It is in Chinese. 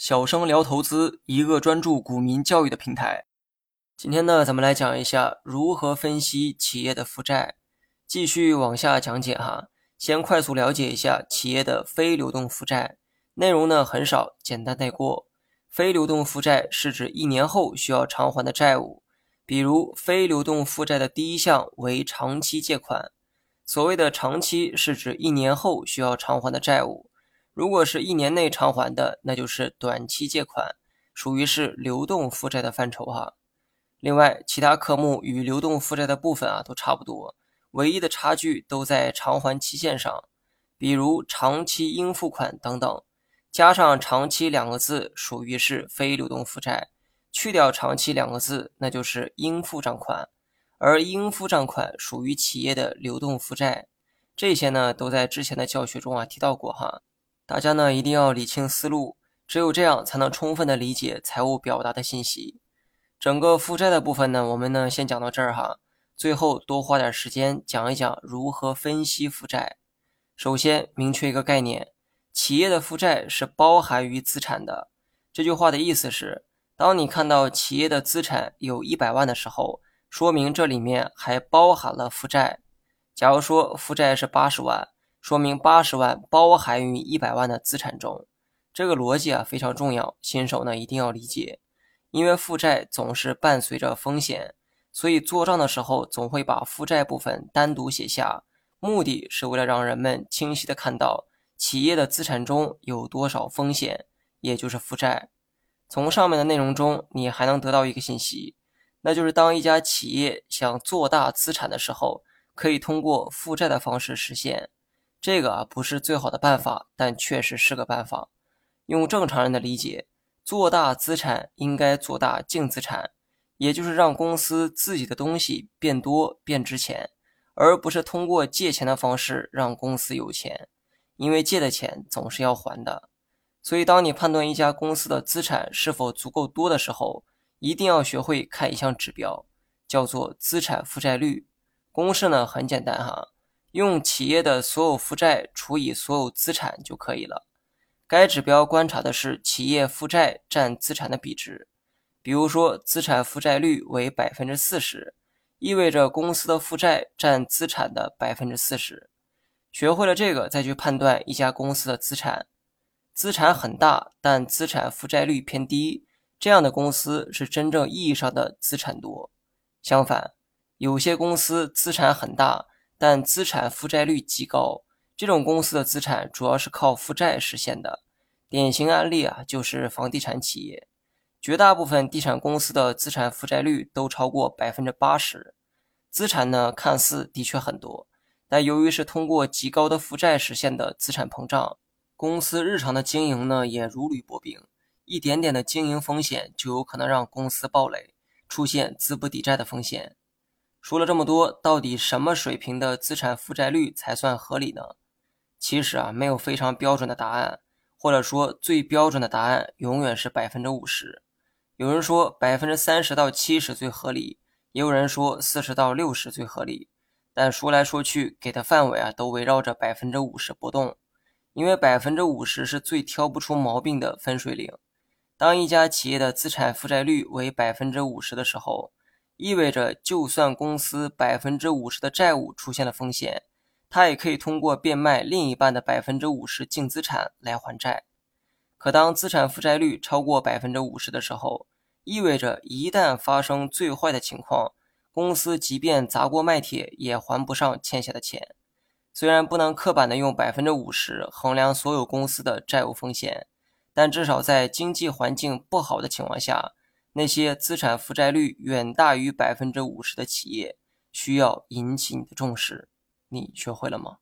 小生聊投资，一个专注股民教育的平台。今天呢，咱们来讲一下如何分析企业的负债。继续往下讲解哈，先快速了解一下企业的非流动负债。内容呢很少，简单带过。非流动负债是指一年后需要偿还的债务，比如非流动负债的第一项为长期借款。所谓的长期是指一年后需要偿还的债务。如果是一年内偿还的，那就是短期借款，属于是流动负债的范畴哈。另外，其他科目与流动负债的部分啊都差不多，唯一的差距都在偿还期限上，比如长期应付款等等，加上长期两个字属于是非流动负债，去掉长期两个字那就是应付账款，而应付账款属于企业的流动负债。这些呢都在之前的教学中啊提到过哈。大家呢一定要理清思路，只有这样才能充分的理解财务表达的信息。整个负债的部分呢，我们呢先讲到这儿哈。最后多花点时间讲一讲如何分析负债。首先明确一个概念，企业的负债是包含于资产的。这句话的意思是，当你看到企业的资产有一百万的时候，说明这里面还包含了负债。假如说负债是八十万。说明八十万包含于一百万的资产中，这个逻辑啊非常重要，新手呢一定要理解。因为负债总是伴随着风险，所以做账的时候总会把负债部分单独写下，目的是为了让人们清晰的看到企业的资产中有多少风险，也就是负债。从上面的内容中，你还能得到一个信息，那就是当一家企业想做大资产的时候，可以通过负债的方式实现。这个啊不是最好的办法，但确实是个办法。用正常人的理解，做大资产应该做大净资产，也就是让公司自己的东西变多变值钱，而不是通过借钱的方式让公司有钱。因为借的钱总是要还的。所以，当你判断一家公司的资产是否足够多的时候，一定要学会看一项指标，叫做资产负债率。公式呢很简单哈。用企业的所有负债除以所有资产就可以了。该指标观察的是企业负债占资产的比值。比如说，资产负债率为百分之四十，意味着公司的负债占资产的百分之四十。学会了这个，再去判断一家公司的资产。资产很大，但资产负债率偏低，这样的公司是真正意义上的资产多。相反，有些公司资产很大。但资产负债率极高，这种公司的资产主要是靠负债实现的。典型案例啊，就是房地产企业，绝大部分地产公司的资产负债率都超过百分之八十。资产呢，看似的确很多，但由于是通过极高的负债实现的资产膨胀，公司日常的经营呢也如履薄冰，一点点的经营风险就有可能让公司暴雷，出现资不抵债的风险。说了这么多，到底什么水平的资产负债率才算合理呢？其实啊，没有非常标准的答案，或者说最标准的答案永远是百分之五十。有人说百分之三十到七十最合理，也有人说四十到六十最合理。但说来说去，给的范围啊都围绕着百分之五十波动，因为百分之五十是最挑不出毛病的分水岭。当一家企业的资产负债率为百分之五十的时候，意味着，就算公司百分之五十的债务出现了风险，它也可以通过变卖另一半的百分之五十净资产来还债。可当资产负债率超过百分之五十的时候，意味着一旦发生最坏的情况，公司即便砸锅卖铁也还不上欠下的钱。虽然不能刻板的用百分之五十衡量所有公司的债务风险，但至少在经济环境不好的情况下。那些资产负债率远大于百分之五十的企业，需要引起你的重视。你学会了吗？